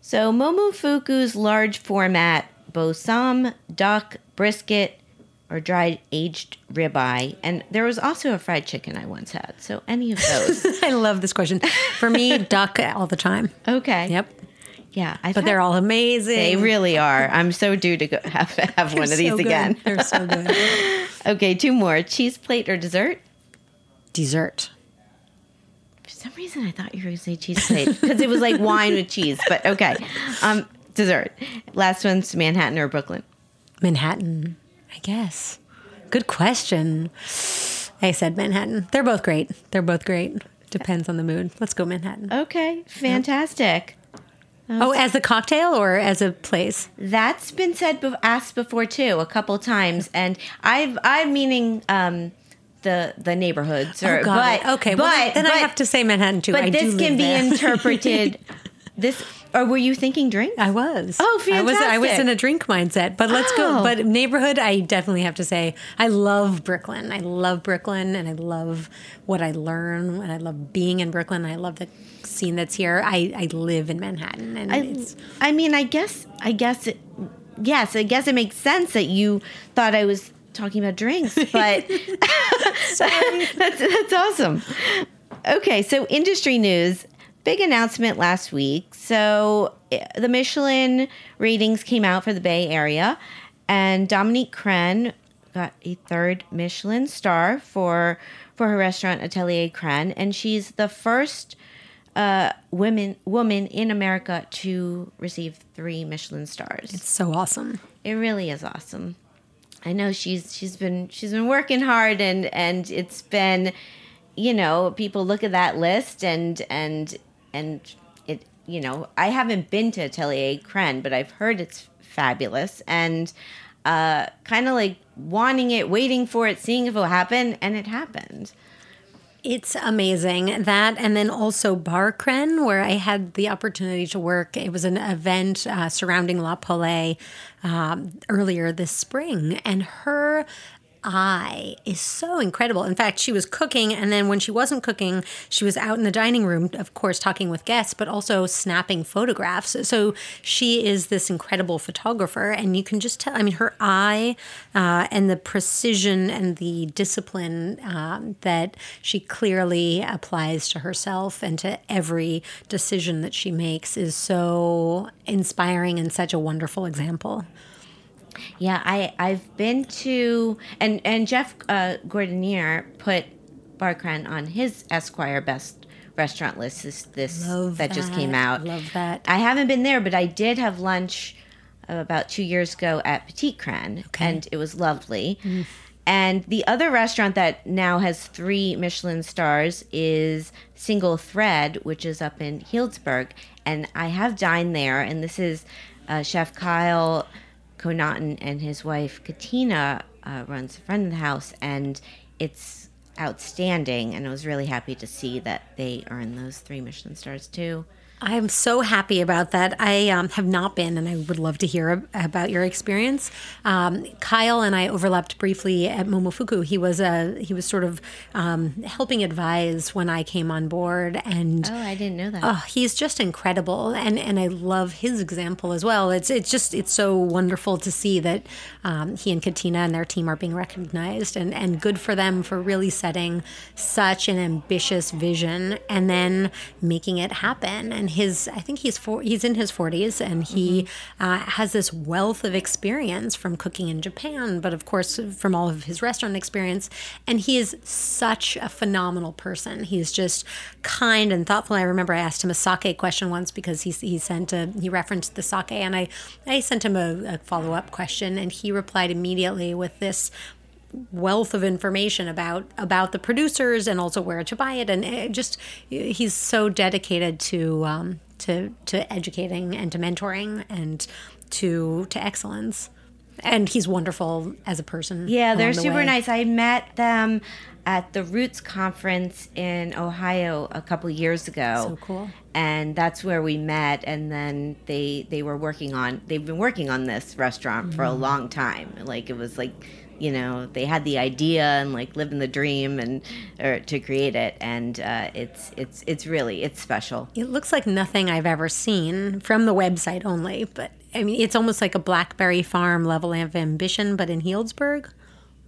So, Momofuku's large format bo ssam, duck, brisket, or dried aged ribeye. And there was also a fried chicken I once had. So, any of those. [laughs] I love this question. For me, duck all the time. okay. Yep. Yeah. I've But had- they're all amazing. They really are. I'm so due to go [laughs] have, have one of these so again. They're so [laughs] good. Okay, two more. Cheese plate or dessert? Dessert. For some reason, I thought you were going to say cheese plate because it was like wine with cheese. But okay, um, dessert. Last one's Manhattan or Brooklyn. Manhattan, I guess. Good question. I said Manhattan. They're both great. They're both great. Depends on the mood. Let's go Manhattan. Okay, fantastic. Oh, as a cocktail or as a place? That's been said, be- asked before too, a couple times, and I've I'm meaning um, the the neighborhoods. Or, Oh, but it. Okay, but well, then, then I have to say Manhattan too. But I this can be [laughs] interpreted this or were you thinking drink? I was. Oh, I was. I was in a drink mindset. But let's go. Oh. But neighborhood, I definitely have to say, I love Brooklyn. I love Brooklyn, and I love what I learn, and I love being in Brooklyn. I love the scene that's here. I, I live in Manhattan, and I, it's I mean, I guess, I guess, it, yes, I guess it makes sense that you thought I was talking about drinks, [laughs] but [laughs] that's that's awesome. Okay, so industry news. Big announcement last week. So eh, the Michelin ratings came out for the Bay Area, and Dominique Crenn got a third Michelin star for for her restaurant Atelier Crenn, and she's the first uh, women woman in America to receive three Michelin stars. it's so awesome. It really is awesome. I know she's she's been she's been working hard and and it's been you know people look at that list and and and it you know I haven't been to Atelier Crenn but I've heard it's fabulous and uh kind of like wanting it waiting for it seeing if it'll happen and it happened. It's amazing that, and then also Bar Crenn, where I had the opportunity to work. It was an event uh, surrounding La Paulée um, earlier this spring, and her eye is so incredible. In fact, she was cooking, and then when she wasn't cooking, she was out in the dining room, of course, talking with guests, but also snapping photographs. So she is this incredible photographer, and you can just tell. I mean, her eye uh, and the precision and the discipline um, that she clearly applies to herself and to every decision that she makes is so inspiring and such a wonderful example. Yeah, I I've been to and and Jeff uh, Gordinier put Bar Crenn on his Esquire best restaurant list this this Love that, just came out. Love that. I haven't been there, but I did have lunch about two years ago at Petit Crenn, and it was lovely. And the other restaurant that now has three Michelin stars is Single Thread, which is up in Healdsburg. And I have dined there, and this is uh, Chef Kyle Connaughton and his wife Katina uh, runs a friend of the house, and it's outstanding. And I was really happy to see that they earned those three Michelin stars too. I am so happy about that. I um, have not been, and I would love to hear ab- about your experience. Um, Kyle and I overlapped briefly at Momofuku. He was a he was sort of um, helping advise when I came on board, and Oh, I didn't know that. Oh, he's just incredible, and and I love his example as well. It's it's just it's so wonderful to see that um, he and Katina and their team are being recognized, and and good for them for really setting such an ambitious vision and then making it happen. And his I think he's four, he's in his forties, and he uh, has this wealth of experience from cooking in Japan, but of course from all of his restaurant experience, and he is such a phenomenal person. He's just kind and thoughtful. I remember I asked him a sake question once because he he sent a he referenced the sake, and I I sent him a, a follow up question, and he replied immediately with this wealth of information about about the producers and also where to buy it, and it just he's so dedicated to um, to to educating and to mentoring and to to excellence. And he's wonderful as a person. Yeah, they're the super way. nice. I met them at the Roots conference in Ohio a couple years ago. So cool. And that's where we met and then they they were working on they've been working on this restaurant for a Mm-hmm. long time. Like it was like you know, they had the idea and like living the dream and or to create it and uh, it's it's it's really it's special. It looks like nothing I've ever seen from the website only, but I mean, it's almost like a Blackberry Farm level of ambition, but in Healdsburg.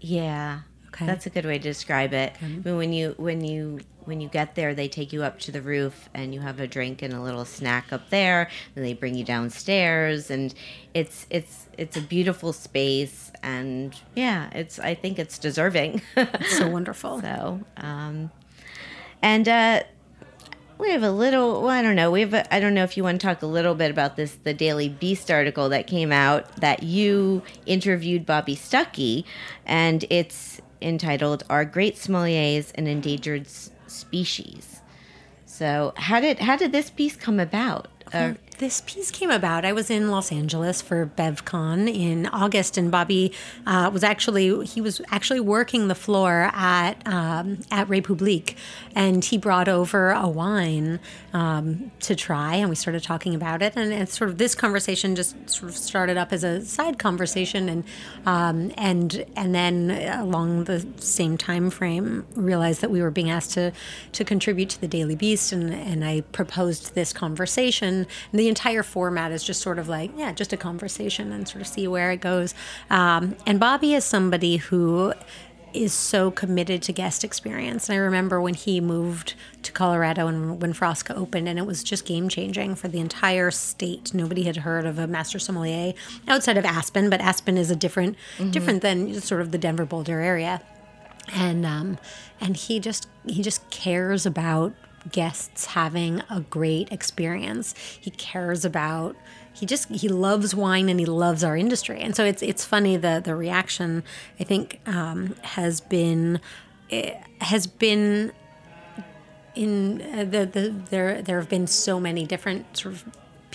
Yeah. Okay. That's a good way to describe it. I mean, when you when you when you get there, they take you up to the roof and you have a drink and a little snack up there. Then they bring you downstairs, and it's it's it's a beautiful space, and yeah, it's I think it's deserving. So [laughs] wonderful. so, um, and uh, we have a little. Well, I don't know. We have. A, I don't know if you want to talk a little bit about this, the Daily Beast article that came out that you interviewed Bobby Stuckey, and it's entitled "Are Great Sommeliers an Endangered Species?" So, how did how did this piece come about? Uh, this piece came about. I was in Los Angeles for BevCon in August, and Bobby uh, was actually he was actually working the floor at um, at Republique, and he brought over a wine um, to try, and we started talking about it, and it's sort of this conversation just sort of started up as a side conversation, and um, and and then along the same time frame, realized that we were being asked to to contribute to the Daily Beast, and and I proposed this conversation. And the entire format is just sort of like yeah, just a conversation, and sort of see where it goes. Um, and Bobby is somebody who is so committed to guest experience. And I remember when he moved to Colorado and when Frasca opened, and it was just game changing for the entire state. Nobody had heard of a master sommelier outside of Aspen, but Aspen is a different, different than sort of the Denver Boulder area. And um, and he just he just cares about guests having a great experience. He cares about he just he loves wine and he loves our industry and so it's it's funny the the reaction i think um, has been eh, has been in uh, the, the there there have been so many different sort of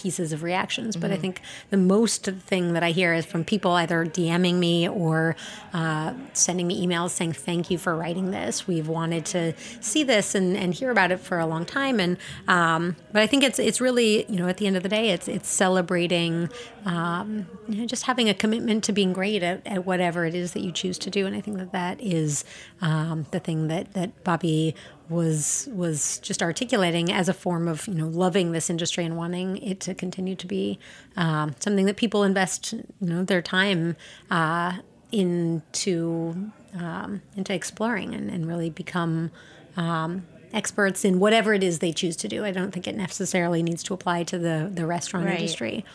pieces of reactions but i think the most thing that i hear is from people either dming me or uh, sending me emails saying thank you for writing this. We've wanted to see this and, and hear about it for a long time. And um, but i think it's it's really you know at the end of the day it's it's celebrating um, you know, just having a commitment to being great at, at whatever it is that you choose to do. And i think that that is um, the thing that that bobby was was just articulating as a form of you know loving this industry and wanting it to continue to be um, something that people invest you know their time uh, into um, into exploring and, and really become um, experts in whatever it is they choose to do. I don't think it necessarily needs to apply to the the restaurant Right. industry.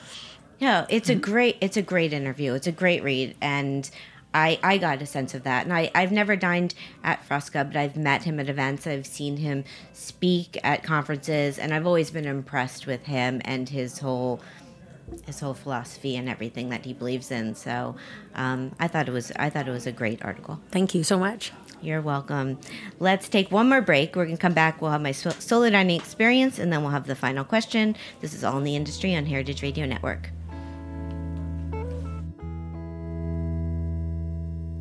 Yeah, it's a great it's a great interview. It's a great read and I, I got a sense of that. And I, I've never dined at Frasca, but I've met him at events. I've seen him speak at conferences, and I've always been impressed with him and his whole his whole philosophy and everything that he believes in. So um, I thought it was I thought it was a great article. Thank you so much. You're welcome. Let's take one more break. We're gonna come back. We'll have my solo dining experience, and then we'll have the final question. This is all in the industry on Heritage Radio Network.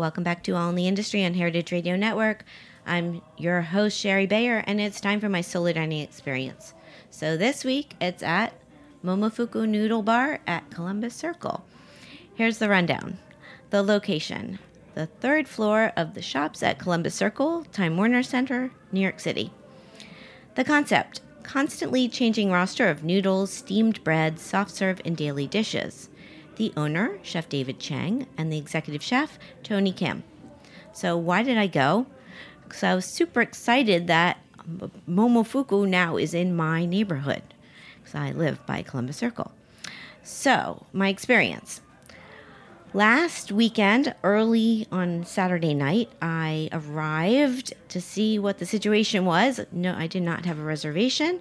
Welcome back to All in the Industry on Heritage Radio Network. I'm your host, Shari Bayer, and it's time for my solo dining experience. So this week, it's at Momofuku Noodle Bar at Columbus Circle. Here's the rundown the location the third floor of the shops at Columbus Circle, Time Warner Center, New York City. The concept constantly changing roster of noodles, steamed bread, soft serve, and daily dishes. The owner, Chef David Chang, and the executive chef, Tony Kim. So, why did I go? Because I was super excited that Momofuku now is in my neighborhood, because I live by Columbus Circle. So, my experience. Last weekend, early on Saturday night, I arrived to see what the situation was. No, I did not have a reservation.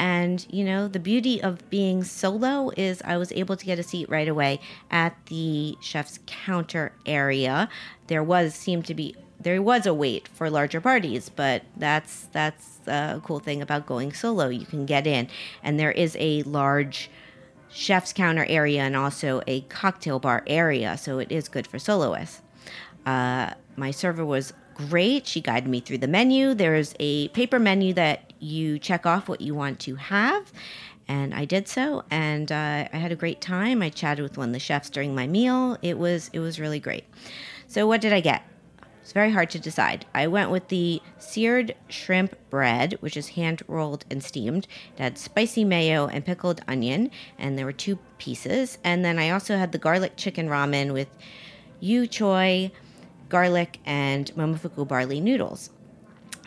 And, you know, the beauty of being solo is I was able to get a seat right away at the chef's counter area. There was, seemed to be, there was a wait for larger parties, but that's, that's a cool thing about going solo. You can get in, and there is a large, chef's counter area and also a cocktail bar area, so it is good for soloists. Uh, my server was great. She guided me through the menu. There's a paper menu that you check off what you want to have, and I did so. And uh, I had a great time. I chatted with one of the chefs during my meal. It was it was really great. So what did I get? It's very hard to decide. I went with the seared shrimp bread, which is hand rolled and steamed. It had spicy mayo and pickled onion, and there were two pieces. And then I also had the garlic chicken ramen with yu choy, garlic, and momofuku barley noodles.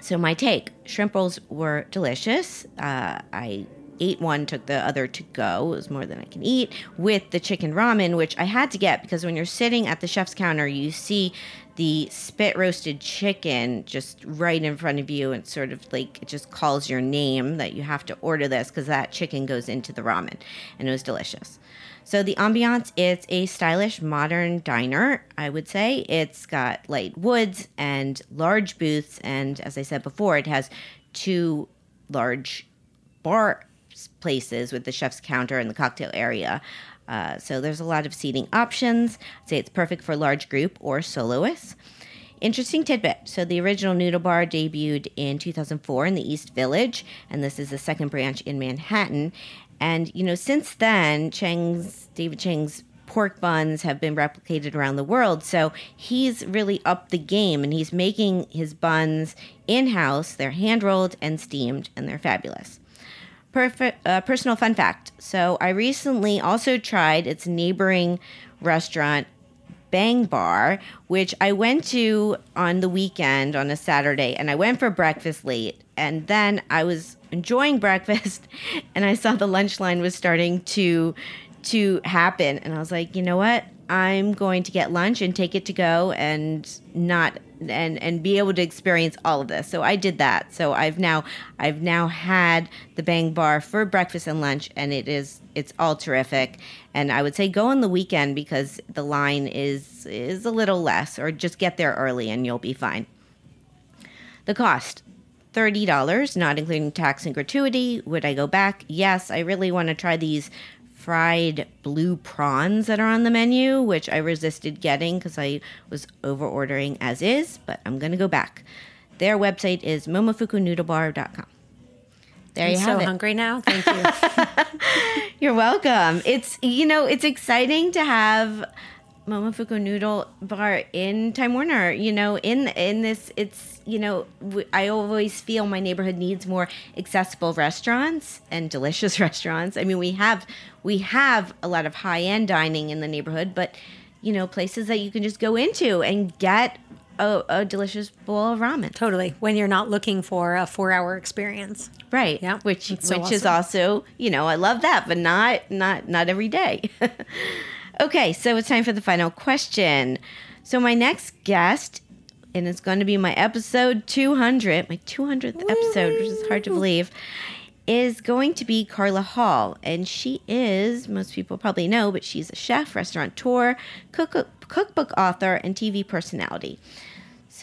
So my take: shrimp rolls were delicious. Uh, I ate one, took the other to go. It was more than I can eat with the chicken ramen, which I had to get because when you're sitting at the chef's counter, you see the spit roasted chicken just right in front of you, and sort of like it just calls your name that you have to order this because that chicken goes into the ramen, and it was delicious. So the ambiance, it's a stylish modern diner, I would say. It's got light woods and large booths, and as I said before, it has two large bar places with the chef's counter and the cocktail area. Uh, so there's a lot of seating options. I'd say it's perfect for large group or soloists. Interesting tidbit. So the original noodle bar debuted in 2004 in the East Village, and this is the second branch in Manhattan. And you know, since then, Chang's David Chang's pork buns have been replicated around the world. So he's really upped the game, and he's making his buns in house. They're hand rolled and steamed, and they're fabulous. Uh, personal fun fact. So I recently also tried its neighboring restaurant, Bang Bar, which I went to on the weekend on a Saturday, and I went for breakfast late, and then I was enjoying breakfast, [laughs] and I saw the lunch line was starting to to happen, and I was like, you know what? I'm going to get lunch and take it to go, and not and and be able to experience all of this. So I did that. So I've now I've now had the Bang Bar for breakfast and lunch, and it is it's all terrific. And I would say go on the weekend because the line is is a little less, or just get there early and you'll be fine. The cost. $30, not including tax and gratuity. Would I go back? Yes, I really want to try these fried blue prawns that are on the menu, which I resisted getting because I was over ordering as is, but I'm going to go back. Their website is momofukunoodlebar.com. There I'm you so it. hungry now. Thank you. [laughs] You're welcome. It's you know, it's exciting to have Momofuku Noodle Bar in Time Warner. You know, in in this, it's you know, I always feel my neighborhood needs more accessible restaurants and delicious [laughs] restaurants. I mean, we have we have a lot of high end dining in the neighborhood, but you know, places that you can just go into and get a, a delicious bowl of ramen. totally. When you're not looking for a four hour experience. Right. Yeah, Which so which is also, you know, I love that, but not not not every day. [laughs] okay, so it's time for the final question. So my next guest, and it's going to be my episode 200, my 200th episode, which is hard to believe, is going to be Carla Hall. And she is, most people probably know, but she's a chef, restaurateur, cook, cookbook author, and TV personality.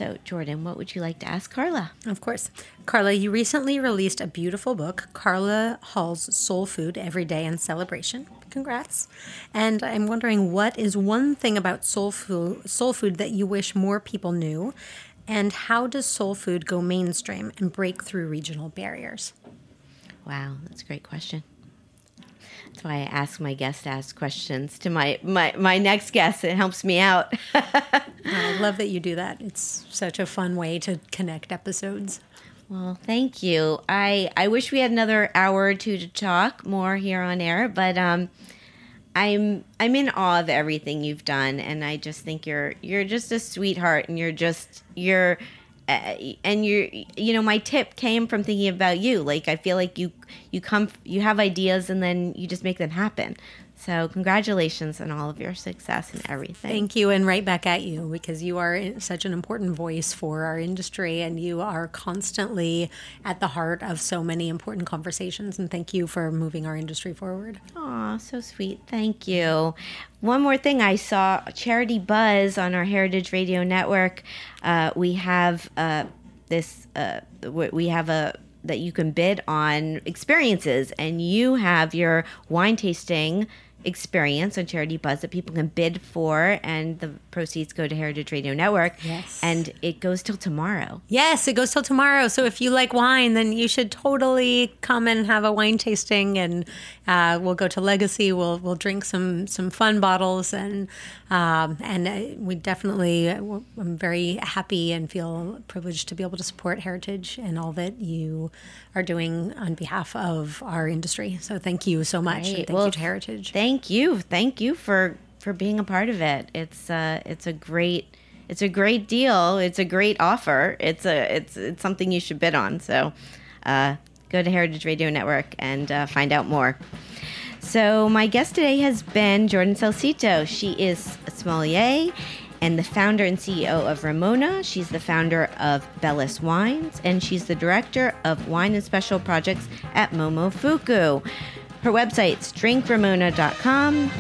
So, Jordan, what would you like to ask Carla? Of course. Carla, you recently released a beautiful book, Carla Hall's Soul Food Every Day in Celebration. Congrats. And I'm wondering what is one thing about soul food, soul food that you wish more people knew? And how does soul food go mainstream and break through regional barriers? Wow, that's a great question. That's why I ask my guests to ask questions to my, my, my next guest. It helps me out. [laughs] I love that you do that. It's such a fun way to connect episodes. well, thank you. I, I wish we had another hour or two to talk more here on air, but um, I'm I'm in awe of everything you've done, and I just think you're you're just a sweetheart, and you're just you're. Uh, and you're you know my tip came from thinking about you. Like i feel like you you come you have ideas and then you just make them happen so congratulations on all of your success and everything Thank you, and right back at you because you are such an important voice for our industry, and you are constantly at the heart of so many important conversations. And thank you for moving our industry forward. Aw, so sweet. Thank you. One more thing I saw Charity Buzz on our Heritage Radio Network. Uh, we have uh, this, uh, we have a, that you can bid on experiences, and you have your wine tasting experience on Charity Buzz that people can bid for, and the proceeds go to Heritage Radio Network. Yes. And it goes till tomorrow. Yes, it goes till tomorrow. So if you like wine, then you should totally come and have a wine tasting, and uh, we'll go to Legacy. We'll we'll drink some some fun bottles, and um, and uh, we definitely. I'm very happy and feel privileged to be able to support Heritage and all that you are doing on behalf of our industry. So thank you so much, thank Well, you to Heritage. Thank you, thank you for for being a part of it. It's uh, it's a great it's a great deal. It's a great offer. It's a it's it's something you should bid on. So uh, go to Heritage Radio Network and uh, find out more. So my guest today has been Jordan Salcito. She is a sommelier and the founder and CEO of Ramona. She's the founder of Bellus Wines, and she's the director of wine and special projects at Momofuku. Her website's drinkramona.com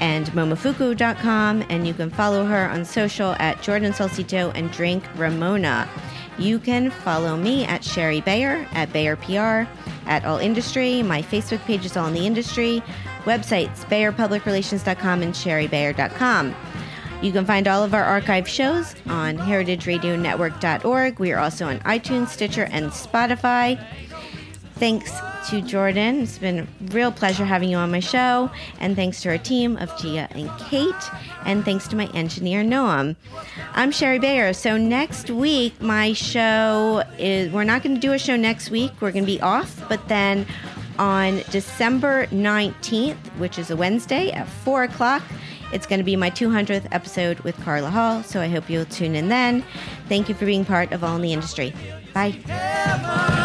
and momofuku.com, and you can follow her on social at Jordan Salcito and Drink Ramona. You can follow me at Shari Bayer, at Bayer PR, at All Industry. My Facebook page is All in the Industry. Websites, BayerPublicRelations.com and ShariBayer.com. You can find all of our archive shows on heritageradionetwork.org. We are also on iTunes, Stitcher, and Spotify. Thanks to Jordan. It's been a real pleasure having you on my show. And thanks to our team of Gia and Kate. And thanks to my engineer, Noam. I'm Shari Bayer. So next week, my show is, we're not going to do a show next week. We're going to be off. But then on December 19th, which is a Wednesday at 4 o'clock, it's going to be my 200th episode with Carla Hall. So I hope you'll tune in then. Thank you for being part of All in the Industry. Bye.